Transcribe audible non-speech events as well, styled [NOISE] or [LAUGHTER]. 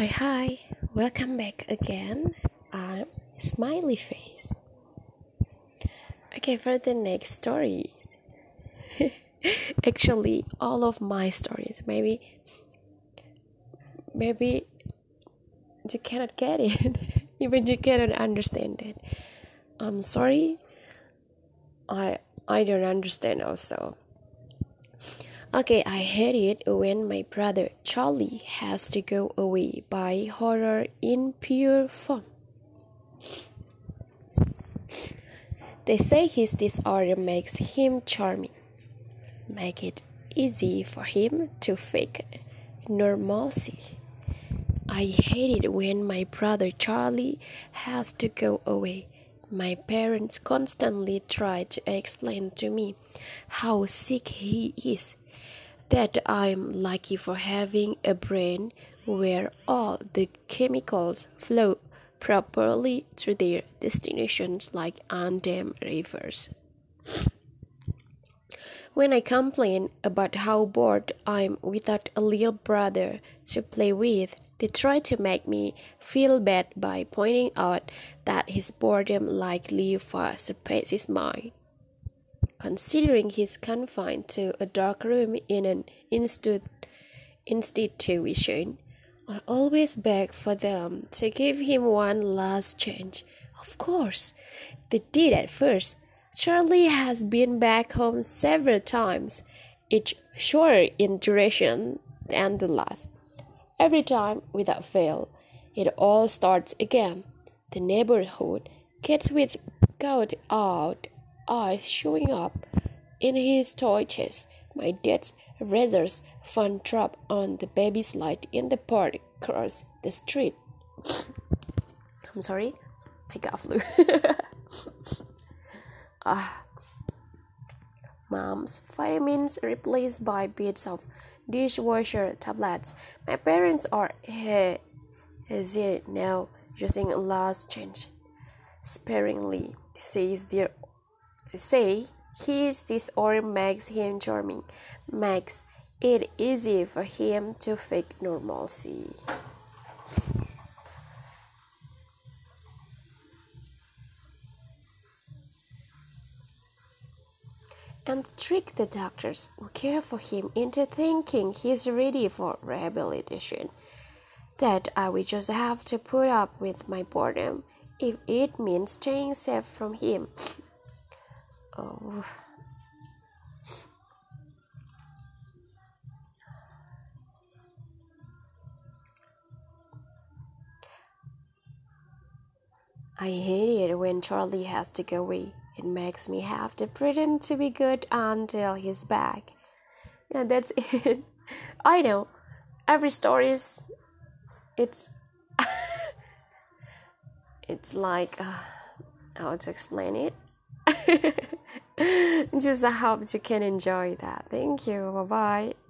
Hi, hi, welcome back again. I'm Smiley Face. Okay, for the next story. [LAUGHS] Actually, all of my stories, maybe, maybe you cannot get it, [LAUGHS] even you cannot understand it. I'm sorry. I I don't understand also. Okay, I hate it when my brother Charlie has to go away by horror in pure form. They say his disorder makes him charming, make it easy for him to fake normalcy. I hate it when my brother Charlie has to go away. My parents constantly try to explain to me how sick he is that I'm lucky for having a brain where all the chemicals flow properly to their destinations like undammed rivers. When I complain about how bored I'm without a little brother to play with, they try to make me feel bad by pointing out that his boredom likely far surpasses mine considering he's confined to a dark room in an institu- institution. I always beg for them to give him one last chance. Of course, they did at first. Charlie has been back home several times, each shorter in duration than the last. Every time, without fail, it all starts again. The neighborhood gets with gout out eyes showing up in his toy chest. My dad's razor's fun drop on the baby slide in the park across the street. [COUGHS] I'm sorry, I got flu. [LAUGHS] ah, mom's vitamins replaced by bits of dishwasher tablets. My parents are hesitant now, using last change sparingly. This is their to say his disorder makes him charming, makes it easy for him to fake normalcy. and trick the doctors who care for him into thinking he's ready for rehabilitation. That I will just have to put up with my boredom if it means staying safe from him. Oh. I hate it when Charlie has to go away. It makes me have to pretend to be good until he's back. Yeah, that's [LAUGHS] it. I know. Every story is. It's. [LAUGHS] it's like. Uh, how to explain it? [LAUGHS] [LAUGHS] just I hope you can enjoy that. Thank you. Bye bye.